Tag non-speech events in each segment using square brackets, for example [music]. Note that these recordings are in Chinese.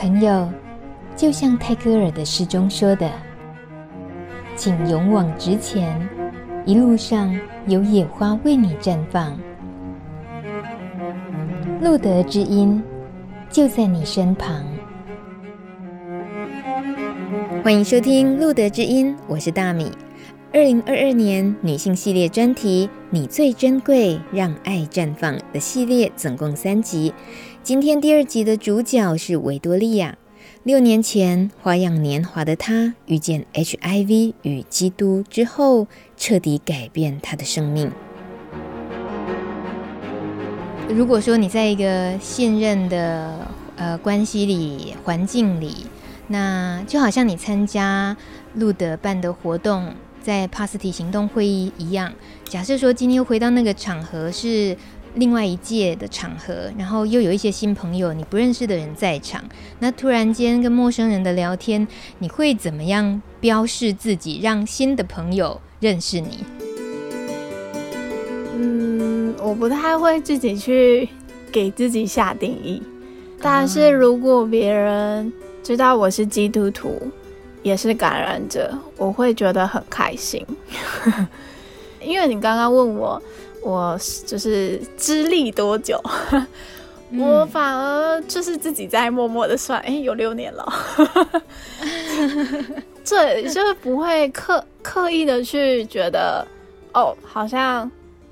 朋友，就像泰戈尔的诗中说的：“请勇往直前，一路上有野花为你绽放。”路德之音就在你身旁。欢迎收听路德之音，我是大米。二零二二年女性系列专题《你最珍贵，让爱绽放》的系列总共三集。今天第二集的主角是维多利亚。六年前，花样年华的她遇见 HIV 与基督之后，彻底改变她的生命。如果说你在一个信任的呃关系里、环境里，那就好像你参加路德办的活动。在帕斯提行动会议一样，假设说今天回到那个场合是另外一届的场合，然后又有一些新朋友你不认识的人在场，那突然间跟陌生人的聊天，你会怎么样标示自己，让新的朋友认识你？嗯，我不太会自己去给自己下定义，但是如果别人知道我是基督徒。也是感染者，我会觉得很开心，[laughs] 因为你刚刚问我，我就是资历多久，[laughs] 嗯、我反而就是自己在默默的算，哎、欸，有六年了，[laughs] 这就是不会刻刻意的去觉得，哦，好像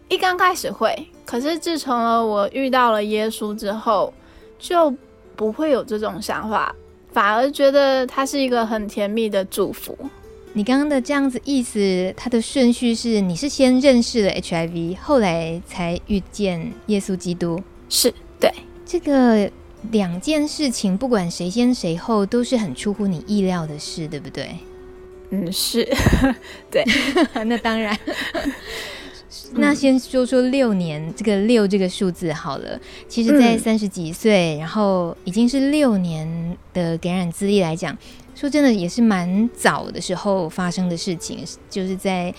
一刚开始会，可是自从了我遇到了耶稣之后，就不会有这种想法。反而觉得它是一个很甜蜜的祝福。你刚刚的这样子意思，它的顺序是：你是先认识了 HIV，后来才遇见耶稣基督。是，对。这个两件事情，不管谁先谁后，都是很出乎你意料的事，对不对？嗯，是。[laughs] 对，[laughs] 那当然。[laughs] 那先说说六年，嗯、这个六这个数字好了。其实，在三十几岁，嗯、然后已经是六年的感染资历来讲，说真的也是蛮早的时候发生的事情。就是在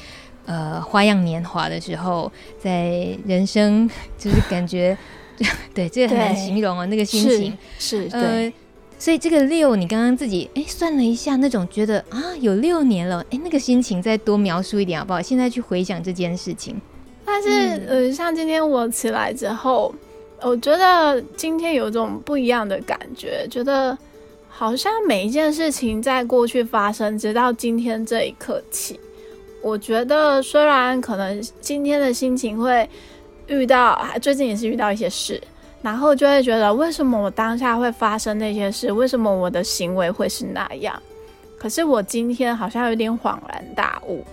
呃花样年华的时候，在人生 [laughs] 就是感觉，[laughs] 对这个很难形容啊，那个心情是，对所以这个六，你刚刚自己哎算了一下，那种觉得啊有六年了，哎那个心情再多描述一点好不好？现在去回想这件事情。但是，嗯、呃，像今天我起来之后，我觉得今天有种不一样的感觉，觉得好像每一件事情在过去发生，直到今天这一刻起，我觉得虽然可能今天的心情会遇到，最近也是遇到一些事，然后就会觉得为什么我当下会发生那些事，为什么我的行为会是那样？可是我今天好像有点恍然大悟，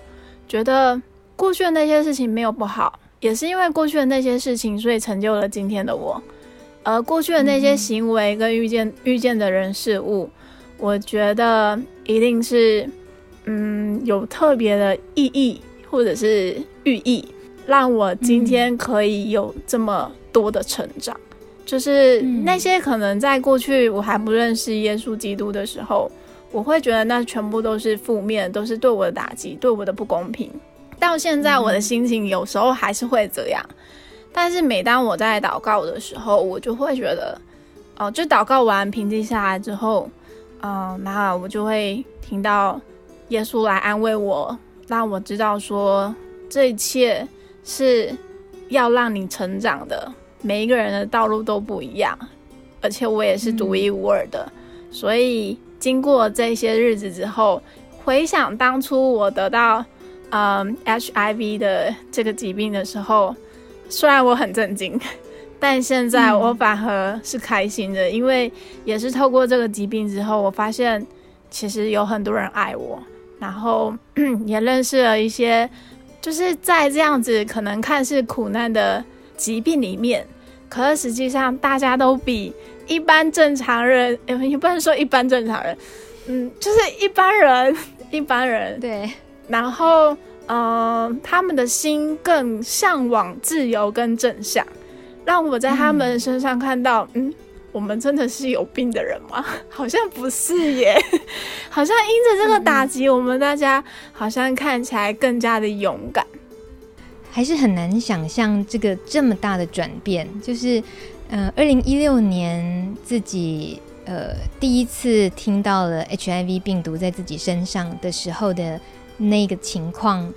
觉得。过去的那些事情没有不好，也是因为过去的那些事情，所以成就了今天的我。而过去的那些行为跟遇见、嗯、遇见的人事物，我觉得一定是，嗯，有特别的意义或者是寓意，让我今天可以有这么多的成长。嗯、就是那些可能在过去我还不认识耶稣基督的时候，我会觉得那全部都是负面，都是对我的打击，对我的不公平。到现在，我的心情有时候还是会这样，但是每当我在祷告的时候，我就会觉得，哦，就祷告完平静下来之后，嗯，那我就会听到耶稣来安慰我，让我知道说这一切是要让你成长的。每一个人的道路都不一样，而且我也是独一无二的，所以经过这些日子之后，回想当初我得到。嗯，HIV 的这个疾病的时候，虽然我很震惊，[laughs] 但现在我反而是开心的，嗯、因为也是透过这个疾病之后，我发现其实有很多人爱我，然后 [clears throat] 也认识了一些，就是在这样子可能看似苦难的疾病里面，可是实际上大家都比一般正常人，也不能说一般正常人，嗯，就是一般人，一般人，对。然后，嗯、呃，他们的心更向往自由跟正向，让我在他们身上看到，嗯，我们真的是有病的人吗？[laughs] 好像不是耶，[laughs] 好像因着这个打击，我们大家好像看起来更加的勇敢，还是很难想象这个这么大的转变。就是，嗯、呃，二零一六年自己呃第一次听到了 HIV 病毒在自己身上的时候的那个情况，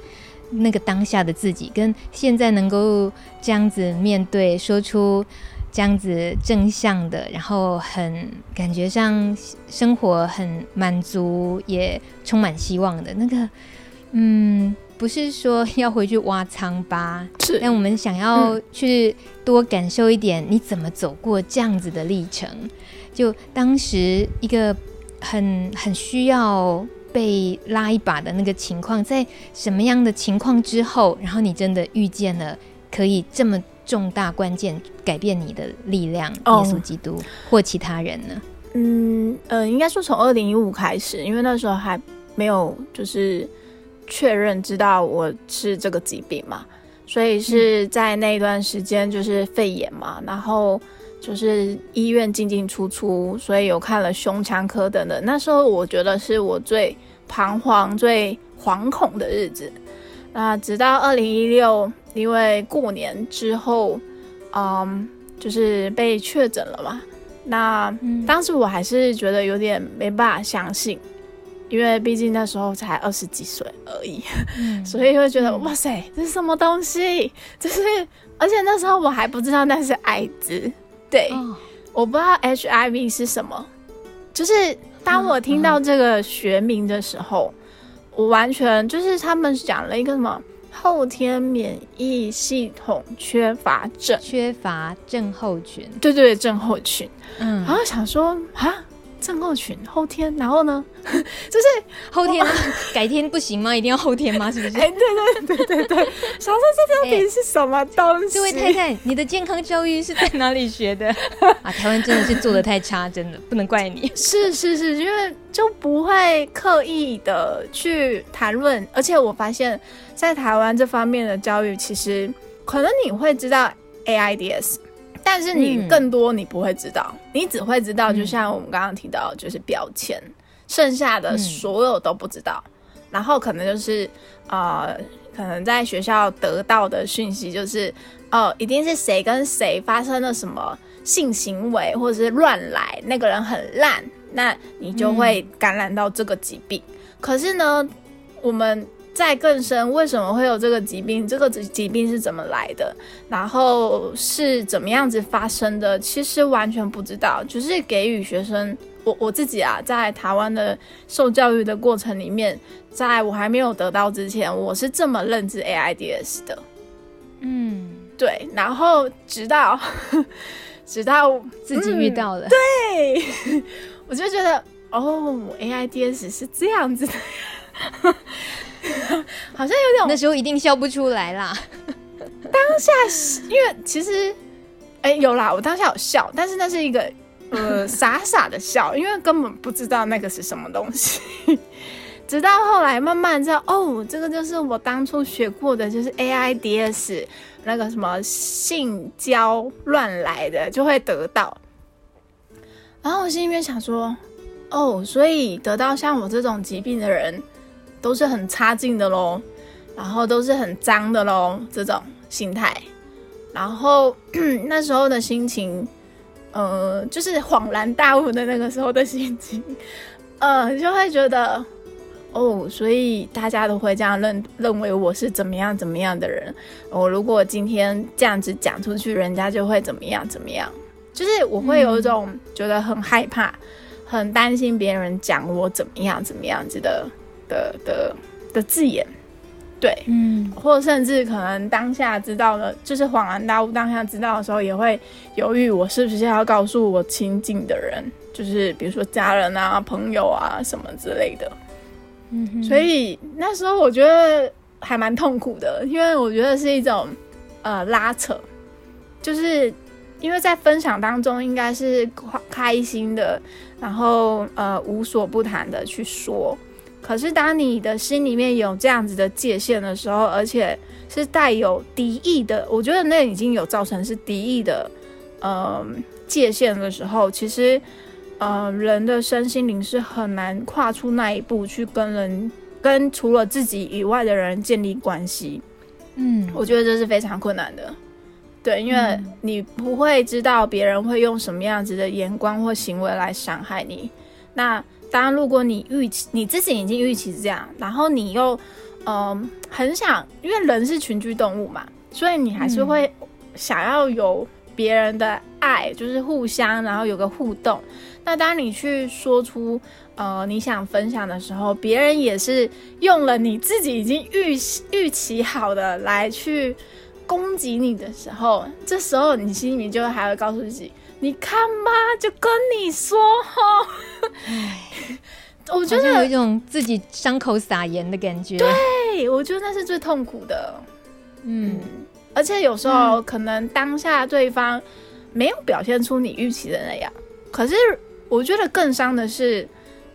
那个当下的自己，跟现在能够这样子面对，说出这样子正向的，然后很感觉上生活很满足，也充满希望的那个，嗯。不是说要回去挖仓吧，是，但我们想要去多感受一点，你怎么走过这样子的历程？就当时一个很很需要被拉一把的那个情况，在什么样的情况之后，然后你真的遇见了可以这么重大关键改变你的力量，耶稣基督或其他人呢？嗯呃，应该说从二零一五开始，因为那时候还没有就是。确认知道我是这个疾病嘛，所以是在那一段时间就是肺炎嘛，嗯、然后就是医院进进出出，所以有看了胸腔科等等。那时候我觉得是我最彷徨、最惶恐的日子。那直到二零一六，因为过年之后，嗯，就是被确诊了嘛。那当时我还是觉得有点没办法相信。因为毕竟那时候才二十几岁而已，嗯、[laughs] 所以会觉得、嗯、哇塞，这是什么东西？就是，而且那时候我还不知道那是艾滋，对，哦、我不知道 HIV 是什么。就是当我听到这个学名的时候，我完全就是他们讲了一个什么后天免疫系统缺乏症，缺乏症候群，对对对，症候群。嗯，然后想说啊。症候群后天，然后呢？[laughs] 就是后天，改天不行吗？一定要后天吗？是不是？哎、欸，对对对对对，[laughs] 想说这到底是什么东西？欸、这位太太，你的健康教育是在哪里学的？[laughs] 啊，台湾真的是做的太差，真的不能怪你。是是是，因为就不会刻意的去谈论，而且我发现，在台湾这方面的教育，其实可能你会知道 AIDS。但是你更多你不会知道，嗯、你只会知道，就像我们刚刚提到，就是标签，嗯、剩下的所有都不知道。嗯、然后可能就是呃，可能在学校得到的讯息就是，哦、呃，一定是谁跟谁发生了什么性行为，或者是乱来，那个人很烂，那你就会感染到这个疾病。嗯、可是呢，我们。再更深，为什么会有这个疾病？这个疾病是怎么来的？然后是怎么样子发生的？其实完全不知道。就是给予学生，我我自己啊，在台湾的受教育的过程里面，在我还没有得到之前，我是这么认知 AIDS 的。嗯，对。然后直到 [laughs] 直到自己遇到了，嗯、对，[laughs] 我就觉得哦，AIDS 是这样子的。[laughs] 好像有点，那时候一定笑不出来啦。[laughs] 当下，因为其实，哎、欸，有啦，我当下有笑，但是那是一个呃 [laughs] 傻傻的笑，因为根本不知道那个是什么东西。直到后来慢慢知道，哦，这个就是我当初学过的，就是 AIDS 那个什么性交乱来的就会得到。然后我心里面想说，哦，所以得到像我这种疾病的人。都是很差劲的喽，然后都是很脏的喽，这种心态，然后 [clears throat] 那时候的心情，呃，就是恍然大悟的那个时候的心情，[laughs] 呃，就会觉得，哦，所以大家都会这样认认为我是怎么样怎么样的人，我如果今天这样子讲出去，人家就会怎么样怎么样，就是我会有一种觉得很害怕，嗯、很担心别人讲我怎么样怎么样子的。的的的字眼，对，嗯，或甚至可能当下知道了，就是恍然大悟，当下知道的时候也会犹豫，我是不是要告诉我亲近的人，就是比如说家人啊、朋友啊什么之类的，嗯哼，所以那时候我觉得还蛮痛苦的，因为我觉得是一种呃拉扯，就是因为在分享当中应该是开心的，然后呃无所不谈的去说。可是，当你的心里面有这样子的界限的时候，而且是带有敌意的，我觉得那已经有造成是敌意的，呃，界限的时候，其实，呃，人的身心灵是很难跨出那一步去跟人，跟除了自己以外的人建立关系。嗯，我觉得这是非常困难的。对，因为你不会知道别人会用什么样子的眼光或行为来伤害你。那当然，如果你预期你自己已经预期是这样，然后你又嗯、呃、很想，因为人是群居动物嘛，所以你还是会想要有别人的爱，就是互相，然后有个互动。那当你去说出呃你想分享的时候，别人也是用了你自己已经预预期好的来去攻击你的时候，这时候你心里面就还会告诉自己：你看吧，就跟你说哈。唉，我觉得有一种自己伤口撒盐的感觉。对，我觉得那是最痛苦的。嗯，嗯，而且有时候可能当下对方没有表现出你预期的那样，可是。我觉得更伤的是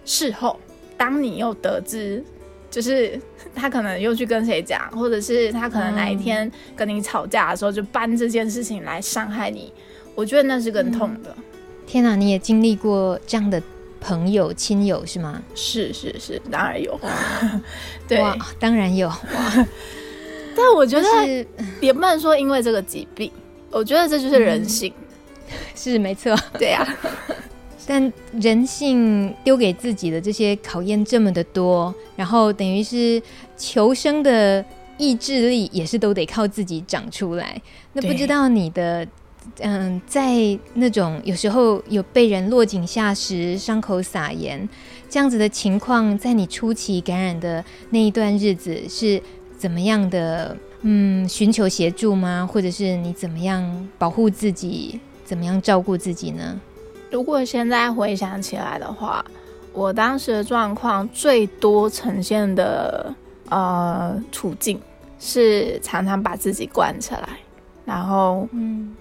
事后，当你又得知，就是他可能又去跟谁讲，或者是他可能哪一天跟你吵架的时候，就搬这件事情来伤害你。我觉得那是更痛的。嗯、天哪，你也经历过这样的朋友、亲友是吗？是是是，当然有。[laughs] 对，当然有。哇 [laughs] 但我觉得也不能说因为这个疾病，我觉得这就是人性。嗯、[laughs] 是没错。对呀、啊。但人性丢给自己的这些考验这么的多，然后等于是求生的意志力也是都得靠自己长出来。那不知道你的嗯，在那种有时候有被人落井下石、伤口撒盐这样子的情况，在你初期感染的那一段日子是怎么样的？嗯，寻求协助吗？或者是你怎么样保护自己？怎么样照顾自己呢？如果现在回想起来的话，我当时的状况最多呈现的呃处境是常常把自己关起来，然后嗯，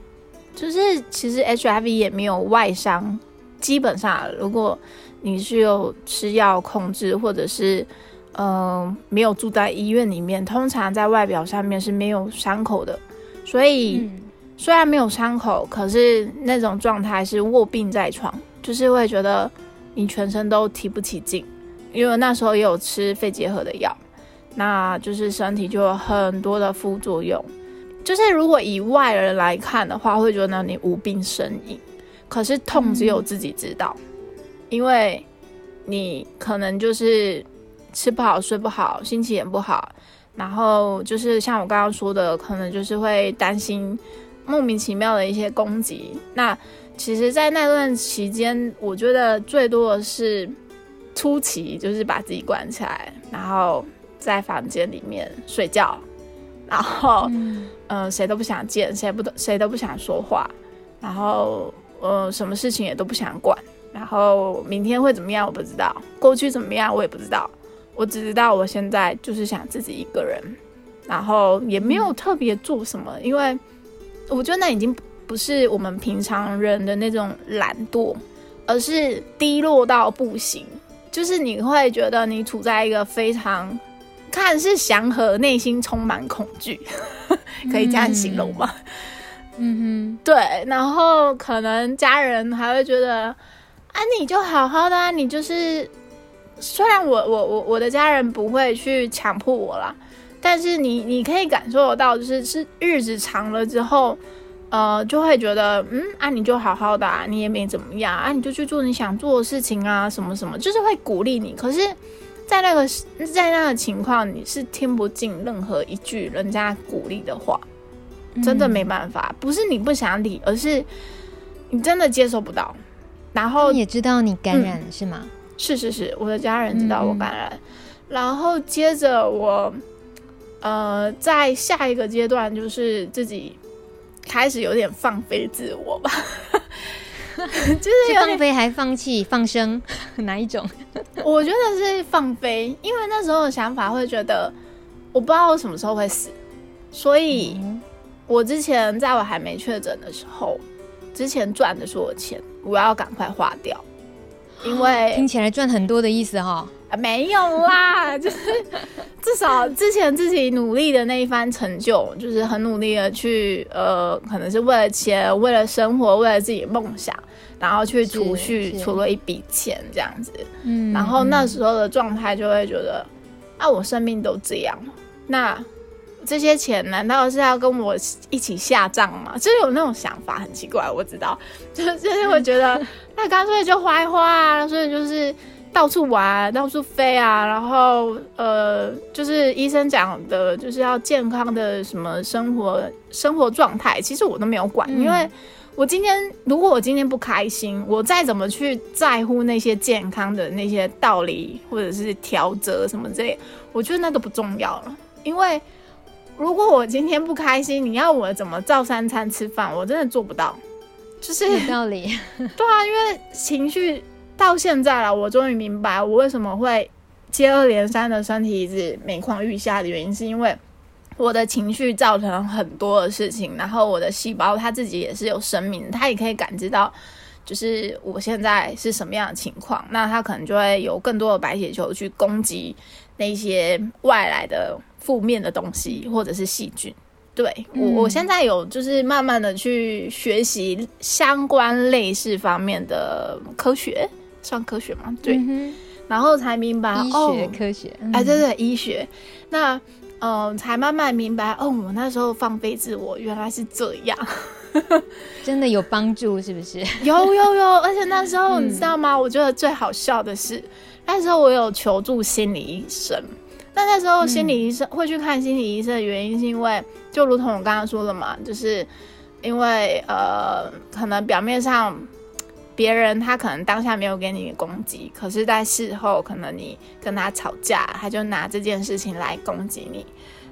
就是其实 HIV 也没有外伤，基本上如果你是有吃药控制，或者是嗯、呃、没有住在医院里面，通常在外表上面是没有伤口的，所以。嗯虽然没有伤口，可是那种状态是卧病在床，就是会觉得你全身都提不起劲。因为那时候也有吃肺结核的药，那就是身体就有很多的副作用。就是如果以外人来看的话，会觉得你无病呻吟，可是痛只有自己知道，嗯、因为你可能就是吃不好、睡不好、心情也不好，然后就是像我刚刚说的，可能就是会担心。莫名其妙的一些攻击，那其实，在那段期间，我觉得最多的是初期就是把自己关起来，然后在房间里面睡觉，然后嗯，呃，谁都不想见，谁不都谁都不想说话，然后呃，什么事情也都不想管，然后明天会怎么样我不知道，过去怎么样我也不知道，我只知道我现在就是想自己一个人，然后也没有特别做什么，因为。我觉得那已经不是我们平常人的那种懒惰，而是低落到不行。就是你会觉得你处在一个非常看似祥和，内心充满恐惧，[laughs] 可以这样形容吗？嗯哼，对。然后可能家人还会觉得，啊，你就好好的啊，你就是虽然我我我我的家人不会去强迫我啦。但是你你可以感受得到，就是是日子长了之后，呃，就会觉得，嗯啊，你就好好的啊，你也没怎么样啊，你就去做你想做的事情啊，什么什么，就是会鼓励你。可是，在那个在那个情况，你是听不进任何一句人家鼓励的话，真的没办法，不是你不想理，而是你真的接受不到。然后也知道你感染、嗯、是吗？是是是，我的家人知道我感染，嗯、然后接着我。呃，在下一个阶段，就是自己开始有点放飞自我吧，[laughs] 就是放飞还放弃放生 [laughs] 哪一种？[laughs] 我觉得是放飞，因为那时候的想法会觉得我不知道我什么时候会死，所以我之前在我还没确诊的时候，之前赚的所有钱，我要赶快花掉，因为听起来赚很多的意思哈。没有啦，就是至少之前自己努力的那一番成就，就是很努力的去呃，可能是为了钱，为了生活，为了自己梦想，然后去储蓄，储了一笔钱这样子。嗯，然后那时候的状态就会觉得，啊，我生命都这样，那这些钱难道是要跟我一起下葬吗？就是有那种想法，很奇怪。我知道，[laughs] 就是就是会觉得，那干脆就花一花啊，所以就是到处玩，到处飞啊，然后呃，就是医生讲的，就是要健康的什么生活生活状态，其实我都没有管，嗯、因为我今天如果我今天不开心，我再怎么去在乎那些健康的那些道理或者是调则什么之类，我觉得那都不重要了，因为。如果我今天不开心，你要我怎么照三餐吃饭？我真的做不到。就是有道理。[laughs] [laughs] 对啊，因为情绪到现在了，我终于明白我为什么会接二连三的身体一直每况愈下的原因，是因为我的情绪造成了很多的事情，然后我的细胞它自己也是有生命，它也可以感知到，就是我现在是什么样的情况，那它可能就会有更多的白血球去攻击那些外来的。负面的东西或者是细菌，对，我我现在有就是慢慢的去学习相关类似方面的科学，算科学吗？对，嗯、然后才明白医学科学，哎、哦，嗯、对，对对，医学，那嗯、呃，才慢慢明白，哦，我那时候放飞自我原来是这样，[laughs] 真的有帮助是不是？[laughs] 有有有，而且那时候你知道吗？嗯、我觉得最好笑的是，那时候我有求助心理医生。但那时候心理医生会去看心理医生的原因，是因为就如同我刚刚说的嘛，就是因为呃，可能表面上别人他可能当下没有给你攻击，可是在事后可能你跟他吵架，他就拿这件事情来攻击你。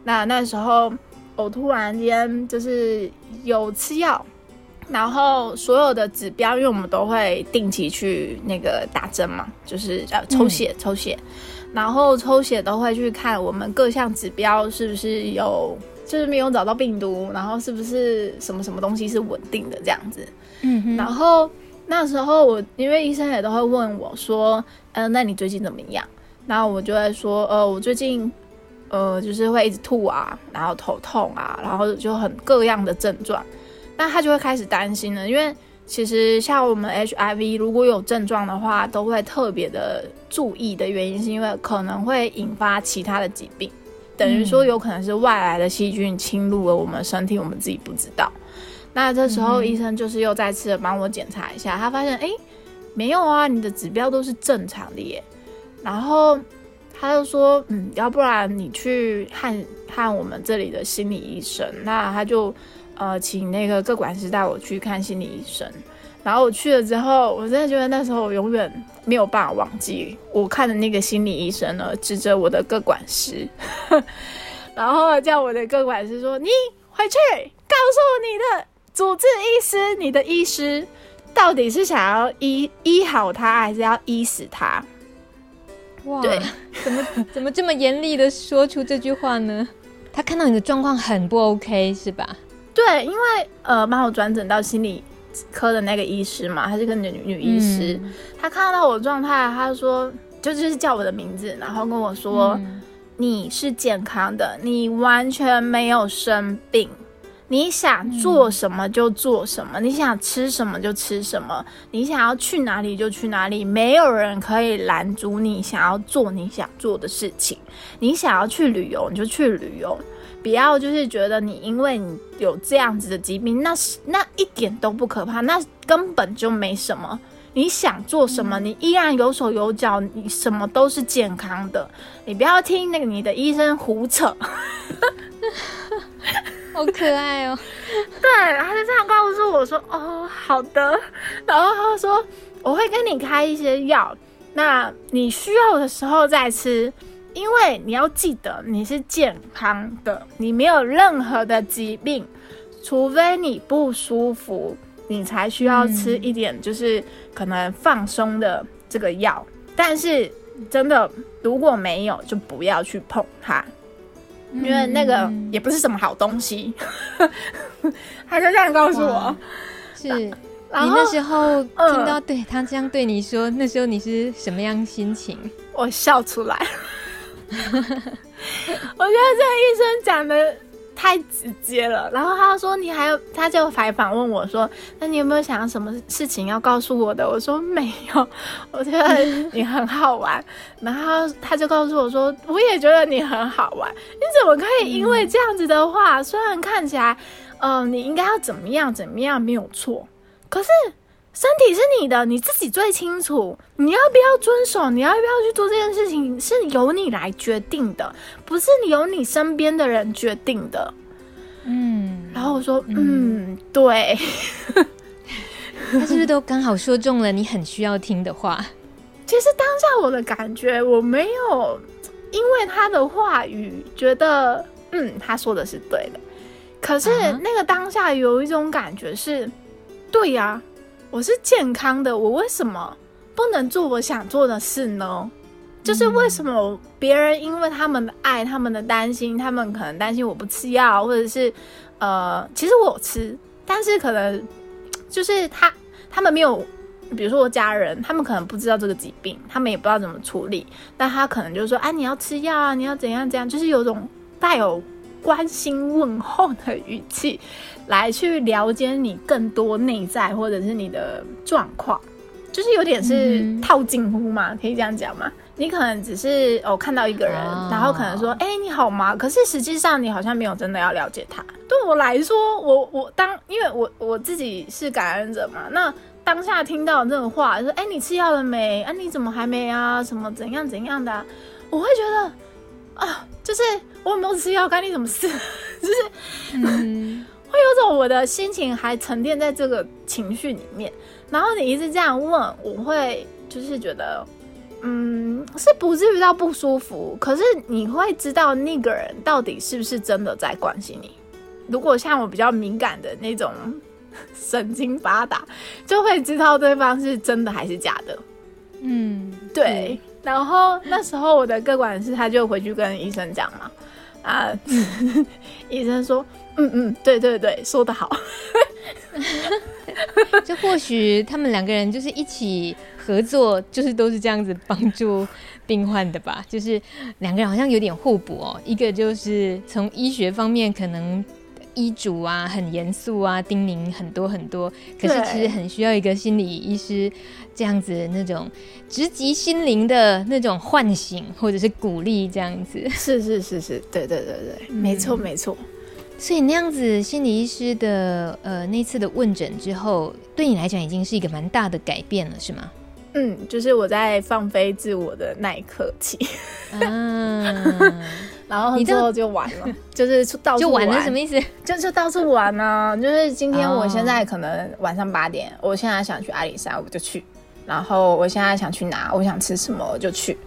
那那时候我突然间就是有吃药，然后所有的指标，因为我们都会定期去那个打针嘛，就是呃抽血抽血。然后抽血都会去看我们各项指标是不是有，就是没有找到病毒，然后是不是什么什么东西是稳定的这样子。嗯哼。然后那时候我因为医生也都会问我说，嗯、呃，那你最近怎么样？然后我就会说，呃，我最近呃就是会一直吐啊，然后头痛啊，然后就很各样的症状。那他就会开始担心了，因为。其实像我们 HIV 如果有症状的话，都会特别的注意的原因，是因为可能会引发其他的疾病，等于说有可能是外来的细菌侵入了我们身体，我们自己不知道。那这时候医生就是又再次的帮我检查一下，他发现哎，没有啊，你的指标都是正常的耶。然后他就说，嗯，要不然你去看看我们这里的心理医生。那他就。呃，请那个各管师带我去看心理医生，然后我去了之后，我真的觉得那时候我永远没有办法忘记我看的那个心理医生呢，指着我的各管师，然后叫我的各管师说：“你回去告诉你的主治医师，你的医师到底是想要医医好他，还是要医死他？”哇，对，怎么怎么这么严厉的说出这句话呢？他看到你的状况很不 OK 是吧？对，因为呃，帮我转诊到心理科的那个医师嘛，她是个女女医师，嗯、她看到我状态，她说就就是叫我的名字，然后跟我说、嗯、你是健康的，你完全没有生病，你想做什么就做什么，嗯、你想吃什么就吃什么，你想要去哪里就去哪里，没有人可以拦阻你想要做你想做的事情，你想要去旅游你就去旅游。不要就是觉得你因为你有这样子的疾病，那是那一点都不可怕，那根本就没什么。你想做什么，你依然有手有脚，你什么都是健康的。你不要听那个你的医生胡扯，[laughs] 好可爱哦。[laughs] 对，他就这样告诉我说：“哦，好的。”然后他说：“我会跟你开一些药，那你需要的时候再吃。”因为你要记得你是健康的，你没有任何的疾病，除非你不舒服，你才需要吃一点就是可能放松的这个药。嗯、但是真的如果没有，就不要去碰它，因为那个也不是什么好东西。[laughs] 他就这样告诉我，是你那时候听到对他这样对你说，那时候你是什么样心情？我笑出来。[laughs] 我觉得这个医生讲的太直接了。然后他说：“你还有？”他就采访问我说：“那你有没有想要什么事情要告诉我的？”我说：“没有，我觉得你很好玩。”然后他就告诉我说：“我也觉得你很好玩。你怎么可以因为这样子的话，虽然看起来，嗯、呃，你应该要怎么样怎么样没有错，可是。”身体是你的，你自己最清楚。你要不要遵守？你要不要去做这件事情？是由你来决定的，不是你由你身边的人决定的。嗯，然后我说，嗯，嗯对。他是不是都刚好说中了你很需要听的话？[laughs] 其实当下我的感觉，我没有因为他的话语觉得，嗯，他说的是对的。可是那个当下有一种感觉是，对呀。我是健康的，我为什么不能做我想做的事呢？就是为什么别人因为他们的爱、他们的担心，他们可能担心我不吃药，或者是呃，其实我吃，但是可能 [tsk] 就是他他们没有，比如说我家人，他们可能不知道这个疾病，他们也不知道怎么处理，但他可能就说：“哎，你要吃药啊，你要怎样怎样。”就是有种带有关心问候的语气。[laughs] 来去了解你更多内在或者是你的状况，就是有点是套近乎嘛，可以这样讲吗？你可能只是哦看到一个人，然后可能说哎、欸、你好吗？可是实际上你好像没有真的要了解他。对我来说，我我当因为我我自己是感染者嘛，那当下听到这种话，说哎、欸、你吃药了没？啊你怎么还没啊？什么怎样怎样的、啊？我会觉得啊，就是我有没有吃药干你什么事？[laughs] 就是嗯。[laughs] 会有种我的心情还沉淀在这个情绪里面，然后你一直这样问，我会就是觉得，嗯，是不至于到不舒服，可是你会知道那个人到底是不是真的在关心你。如果像我比较敏感的那种 [laughs] 神经发达，就会知道对方是真的还是假的。嗯，对。然后那时候我的个管师他就回去跟医生讲嘛，啊，[laughs] 医生说。嗯嗯，对对对，说得好。[laughs] 就或许他们两个人就是一起合作，就是都是这样子帮助病患的吧。就是两个人好像有点互补哦。一个就是从医学方面，可能医嘱啊很严肃啊，叮咛很多很多。可是其实很需要一个心理医师这样子那种直击心灵的那种唤醒或者是鼓励，这样子。是是是是，对对对对，嗯、没错没错。所以那样子，心理医师的呃那次的问诊之后，对你来讲已经是一个蛮大的改变了，是吗？嗯，就是我在放飞自我的那一刻起，啊，然后之后就完了，[laughs] 就是到处就完了，什么意思？就是到处玩呢、啊。就是今天我现在可能晚上八点，我现在想去阿里山，我就去；然后我现在想去哪，我想吃什么我就去，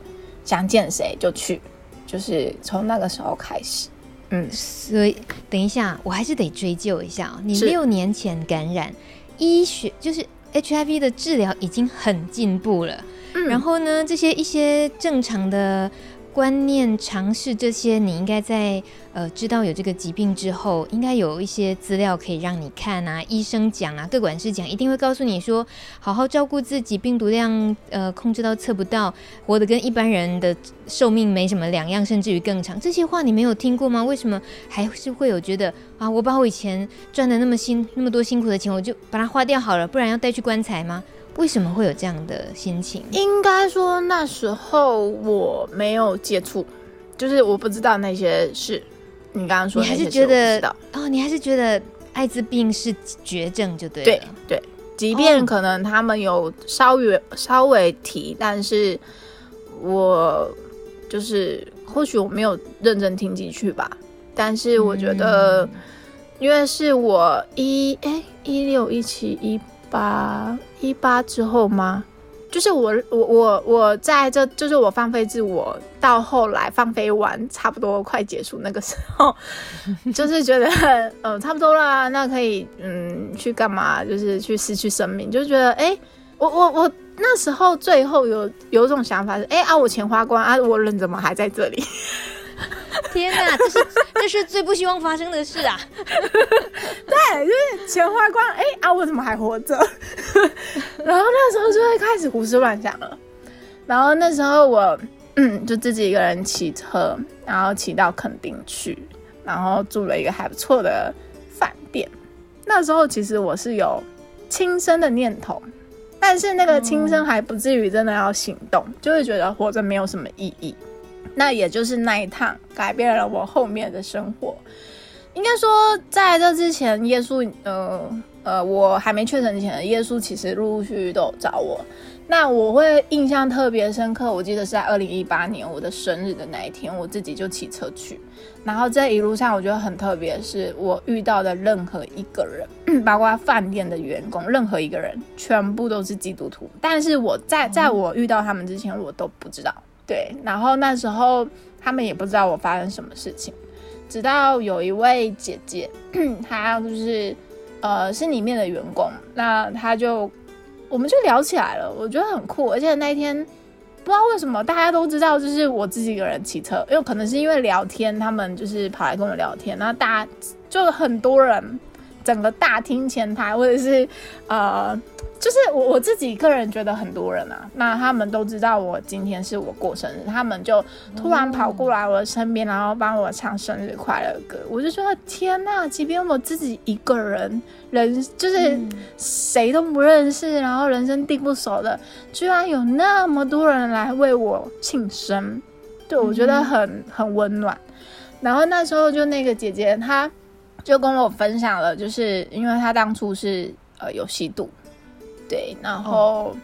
想见谁就去，就是从那个时候开始。嗯，所以等一下，我还是得追究一下。你六年前感染，医学就是 HIV 的治疗已经很进步了。嗯，然后呢，这些一些正常的。观念、尝试这些，你应该在呃知道有这个疾病之后，应该有一些资料可以让你看啊。医生讲啊，各管事讲，一定会告诉你说，好好照顾自己，病毒量呃控制到测不到，活得跟一般人的寿命没什么两样，甚至于更长。这些话你没有听过吗？为什么还是会有觉得啊？我把我以前赚的那么辛那么多辛苦的钱，我就把它花掉好了，不然要带去棺材吗？为什么会有这样的心情？应该说那时候我没有接触，就是我不知道那些事。你刚刚说，你还是觉得哦，你还是觉得艾滋病是绝症就对了。对对，即便可能他们有稍微稍微提，但是我就是或许我没有认真听进去吧。但是我觉得，因为是我一哎一六一七一。八一八之后吗？就是我我我我在这，就是我放飞自我到后来放飞完，差不多快结束那个时候，[laughs] 就是觉得呃差不多啦，那可以嗯去干嘛？就是去失去生命，就觉得哎、我我我那时候最后有有种想法是哎、啊，我钱花光啊，我人怎么还在这里？天哪，这是 [laughs] 这是最不希望发生的事啊！[laughs] 对，就是钱花光，哎、欸、啊，我怎么还活着？[laughs] 然后那时候就会开始胡思乱想了。然后那时候我嗯，[clears throat] 就自己一个人骑车，然后骑到垦丁去。然后住了一个还不错的饭店。那时候其实我是有轻生的念头，但是那个轻生还不至于真的要行动，就会觉得活着没有什么意义。那也就是那一趟改变了我后面的生活。应该说，在这之前，耶稣，呃呃，我还没确诊前，耶稣其实陆陆续续都有找我。那我会印象特别深刻，我记得是在二零一八年我的生日的那一天，我自己就骑车去。然后这一路上，我觉得很特别，是我遇到的任何一个人，[clears throat] 包括饭店的员工，任何一个人，全部都是基督徒。但是我在在我遇到他们之前，我都不知道。对，然后那时候他们也不知道我发生什么事情。直到有一位姐姐，[clears throat] 她就是呃是里面的员工，那她就我们就聊起来了，我觉得很酷，而且那一天不知道为什么大家都知道，就是我自己一个人骑车，因为可能是因为聊天，他们就是跑来跟我聊天，然后大家就很多人，整个大厅前台或者是呃。就是我我自己个人觉得很多人啊，那他们都知道我今天是我过生日，他们就突然跑过来我的身边，然后帮我唱生日快乐歌。我就觉得天哪，即便我自己一个人，人就是谁都不认识，然后人生地不熟的，居然有那么多人来为我庆生，对，我觉得很很温暖。然后那时候就那个姐姐，她就跟我分享了，就是因为他当初是呃有吸毒。对，然后，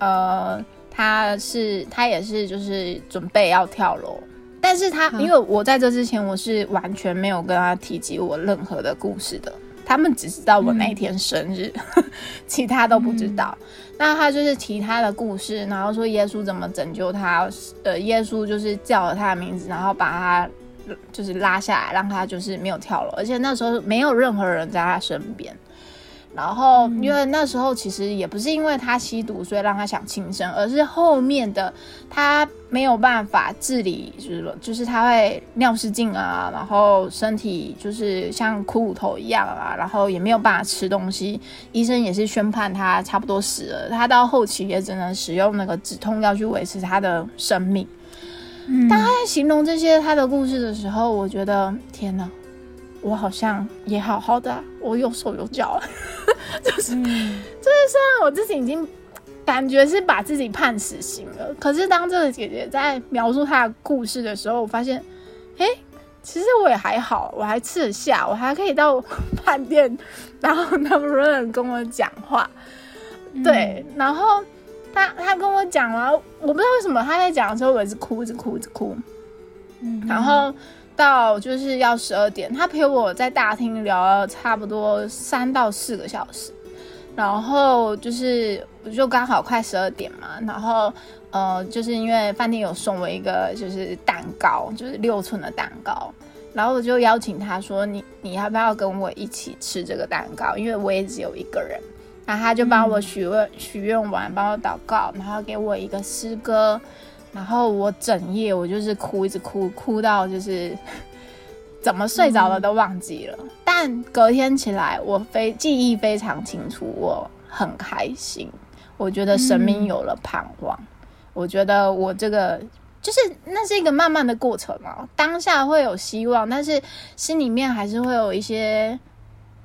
哦、呃，他是他也是就是准备要跳楼，但是他、嗯、因为我在这之前我是完全没有跟他提及我任何的故事的，他们只知道我那一天生日，嗯、[laughs] 其他都不知道。嗯、那他就是提他的故事，然后说耶稣怎么拯救他，呃，耶稣就是叫了他的名字，然后把他就是拉下来，让他就是没有跳楼，而且那时候没有任何人在他身边。然后，因为那时候其实也不是因为他吸毒，所以让他想轻生，而是后面的他没有办法自理，就是，就是他会尿失禁啊，然后身体就是像骷髅头一样啊，然后也没有办法吃东西，医生也是宣判他差不多死了，他到后期也只能使用那个止痛药去维持他的生命。嗯，当他在形容这些他的故事的时候，我觉得天哪！我好像也好好的、啊，我有手有脚，[laughs] 就是、嗯、就是虽然我自己已经感觉是把自己判死刑了，可是当这个姐姐在描述她的故事的时候，我发现，哎、欸，其实我也还好，我还吃得下，我还可以到饭店，然后那么多人跟我讲话，对，嗯、然后他他跟我讲了，我不知道为什么他在讲的时候我一直哭，一直哭，一直哭，嗯，然后。到就是要十二点，他陪我在大厅聊了差不多三到四个小时，然后就是我就刚好快十二点嘛，然后呃，就是因为饭店有送我一个就是蛋糕，就是六寸的蛋糕，然后我就邀请他说，你你要不要跟我一起吃这个蛋糕？因为我也只有一个人，然后他就帮我许愿许愿完，帮我祷告，然后给我一个诗歌。然后我整夜我就是哭，一直哭，哭到就是 [laughs] 怎么睡着了都忘记了。嗯、但隔天起来，我非记忆非常清楚，我很开心。我觉得神明有了盼望。嗯、我觉得我这个就是那是一个慢慢的过程嘛。当下会有希望，但是心里面还是会有一些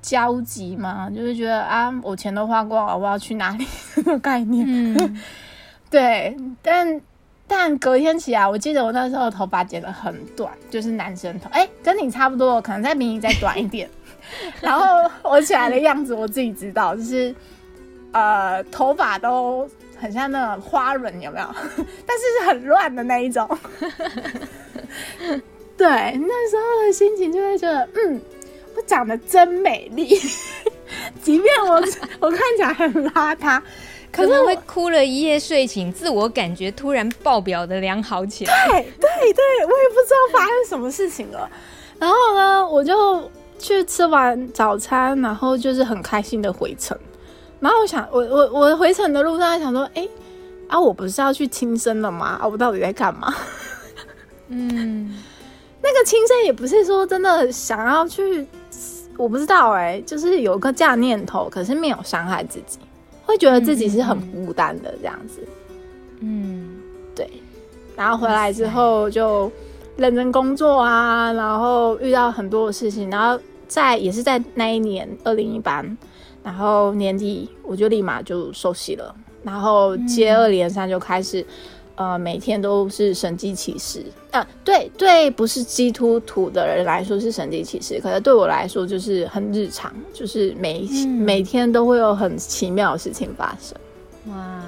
焦急嘛，就是觉得啊，我钱都花光了，我要去哪里？这 [laughs] 个概念。嗯、[laughs] 对，但。但隔天起来，我记得我那时候头发剪得很短，就是男生头，哎、欸，跟你差不多，可能再比你再短一点。[laughs] 然后我起来的样子，我自己知道，就是呃，头发都很像那种花轮，有没有？但是是很乱的那一种。对，那时候的心情就会觉得，嗯，我长得真美丽，[laughs] 即便我 [laughs] 我看起来很邋遢。可能会哭了一夜睡醒，自我感觉突然爆表的良好起来。对对对，我也不知道发生什么事情了。然后呢，我就去吃完早餐，然后就是很开心的回程。然后我想，我我我回程的路上在想说，哎啊，我不是要去轻生了吗？啊，我到底在干嘛？[laughs] 嗯，那个轻生也不是说真的想要去，我不知道哎、欸，就是有个这样念头，可是没有伤害自己。会觉得自己是很孤单的这样子，嗯，对。然后回来之后就认真工作啊，然后遇到很多的事情，然后在也是在那一年二零一八，然后年底我就立马就受洗了，然后接二连三就开始。呃，每天都是神迹奇事啊！对对，不是基督徒的人来说是神迹奇事，可是对我来说就是很日常，就是每、嗯、每天都会有很奇妙的事情发生。哇，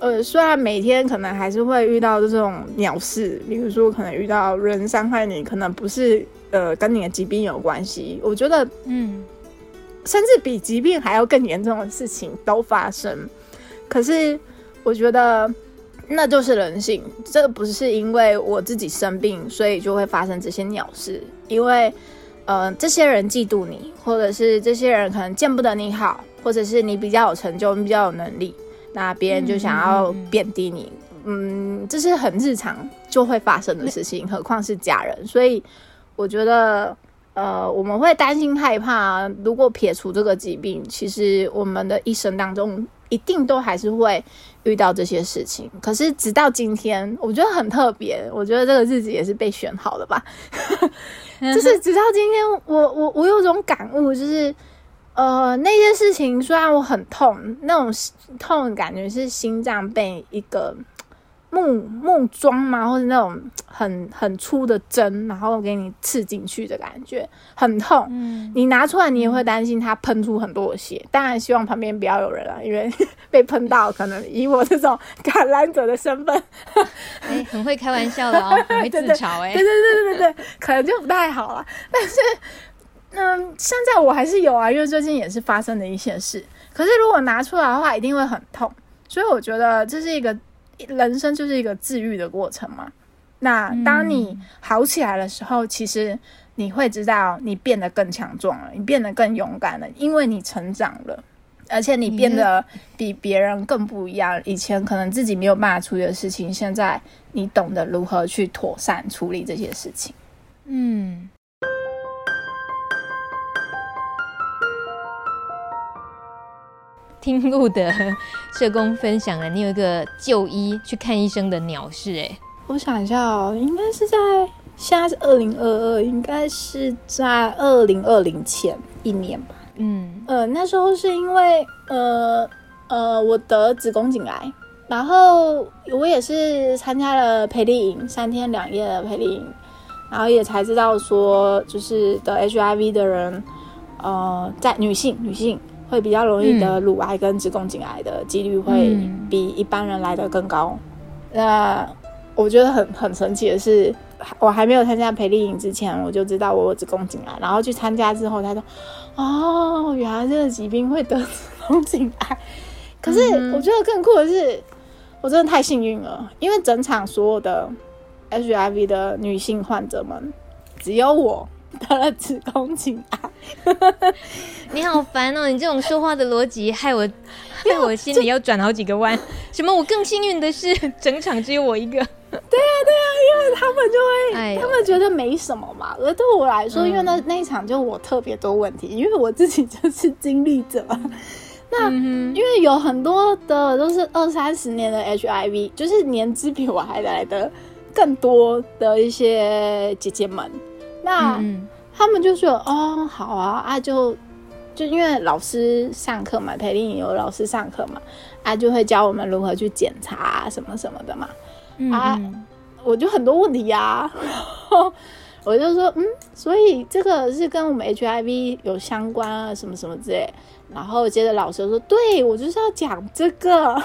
呃，虽然每天可能还是会遇到这种鸟事，比如说可能遇到人伤害你，可能不是呃跟你的疾病有关系。我觉得，嗯，甚至比疾病还要更严重的事情都发生。可是我觉得。那就是人性，这个不是因为我自己生病，所以就会发生这些鸟事。因为，呃，这些人嫉妒你，或者是这些人可能见不得你好，或者是你比较有成就，你比较有能力，那别人就想要贬低你。嗯，嗯，这是很日常就会发生的事情，何况是家人。所以，我觉得，呃，我们会担心害怕。如果撇除这个疾病，其实我们的一生当中。一定都还是会遇到这些事情，可是直到今天，我觉得很特别。我觉得这个日子也是被选好的吧，就是直到今天，我我我有种感悟，就是呃，那件事情虽然我很痛，那种痛感觉是心脏被一个。木木桩嘛，或者那种很很粗的针，然后给你刺进去的感觉，很痛。嗯，你拿出来，你也会担心它喷出很多的血。当然，希望旁边不要有人啊，因为 [laughs] 被喷到，可能以我这种感染者的身份，[laughs] 哎，很会开玩笑的哦，[laughs] 很会自嘲哎，对对对对对对，可能就不太好了。但是，嗯，现在我还是有啊，因为最近也是发生了一些事。可是如果拿出来的话，一定会很痛。所以我觉得这是一个。人生就是一个治愈的过程嘛。那当你好起来的时候，嗯、其实你会知道你变得更强壮了，你变得更勇敢了，因为你成长了，而且你变得比别人更不一样。以前可能自己没有办法处理的事情，现在你懂得如何去妥善处理这些事情。嗯。听路的社工分享了，你有一个就医去看医生的鸟事，哎，我想一下哦，应该是在现在是二零二二，应该是在二零二零前一年吧。嗯，呃，那时候是因为呃呃，我得子宫颈癌，然后我也是参加了培丽营三天两夜的培丽营，然后也才知道说，就是得 HIV 的人，呃，在女性女性。会比较容易得乳癌跟子宫颈癌的几率会比一般人来的更高。嗯、那我觉得很很神奇的是，我还没有参加培丽营之前，我就知道我有子宫颈癌，然后去参加之后，他说：“哦，原来这个疾病会得子宫颈癌。”可是我觉得更酷的是，我真的太幸运了，因为整场所有的 HIV 的女性患者们，只有我。得了子宫颈癌，你好烦哦！你这种说话的逻辑害我，[laughs] 害我心里要转好几个弯。什么？我更幸运的是，整场只有我一个。对啊，对啊，因为他们就会，哎、他们觉得没什么嘛。而对我来说，因为那那一场就我特别多问题，因为我自己就是经历者。[laughs] 那、嗯、因为有很多的都是二三十年的 HIV，就是年资比我还来的更多的一些姐姐们。那他们就说：“哦，好啊，啊就就因为老师上课嘛，培林有老师上课嘛，啊就会教我们如何去检查啊什么什么的嘛。嗯、啊，我就很多问题呀、啊，[laughs] 我就说嗯，所以这个是跟我们 HIV 有相关啊，什么什么之类。然后接着老师说：对，我就是要讲这个。”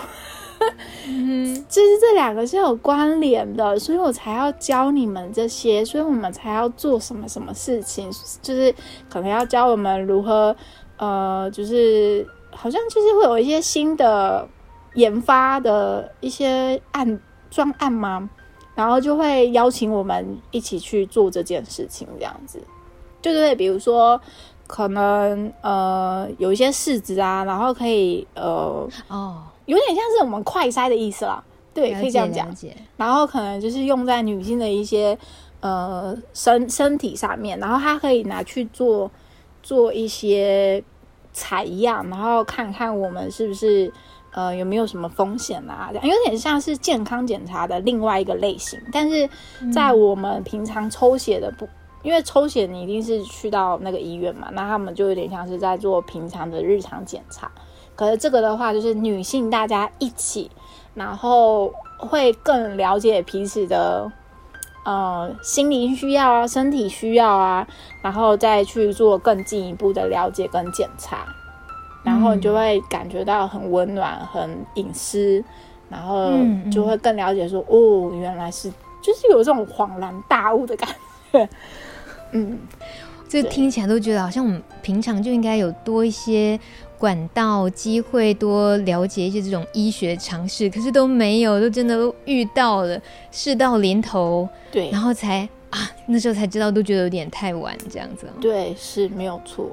嗯，就是这两个是有关联的，所以我才要教你们这些，所以我们才要做什么什么事情，就是可能要教我们如何，呃，就是好像就是会有一些新的研发的一些案专案吗？然后就会邀请我们一起去做这件事情，这样子，对对对，比如说可能呃有一些试值啊，然后可以呃哦。有点像是我们快筛的意思啦，对，可以这样讲。然后可能就是用在女性的一些呃身身体上面，然后它可以拿去做做一些采样，然后看看我们是不是呃有没有什么风险啊？这样有点像是健康检查的另外一个类型，但是在我们平常抽血的不，因为抽血你一定是去到那个医院嘛，那他们就有点像是在做平常的日常检查。可是这个的话，就是女性大家一起，然后会更了解彼此的。呃，心灵需要啊，身体需要啊，然后再去做更进一步的了解跟检查，然后你就会感觉到很温暖、很隐私，然后就会更了解说，哦，原来是就是有这种恍然大悟的感觉。[laughs] 嗯，这听起来都觉得好像我们平常就应该有多一些。管道机会多了解一些这种医学常识，可是都没有，都真的都遇到了，事到临头，对，然后才啊，那时候才知道，都觉得有点太晚这样子。对，是没有错。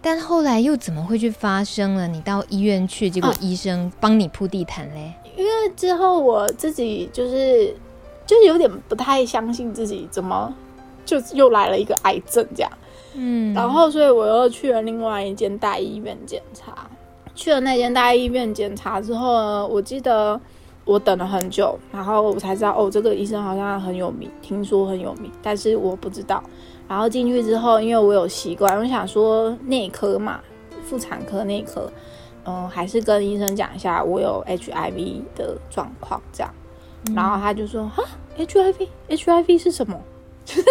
但后来又怎么会去发生了？你到医院去，结果医生帮你铺地毯嘞？啊，因为之后我自己就是就是有点不太相信自己，怎么就又来了一个癌症这样。嗯，然后所以我又去了另外一间大医院检查。去了那间大医院检查之后呢，我记得我等了很久，然后我才知道哦，这个医生好像很有名，听说很有名，但是我不知道。然后进去之后，因为我有习惯，我想说内科嘛，妇产科内科，嗯，还是跟医生讲一下我有 HIV 的状况这样。然后他就说啊，HIV，HIV 是什么？就是。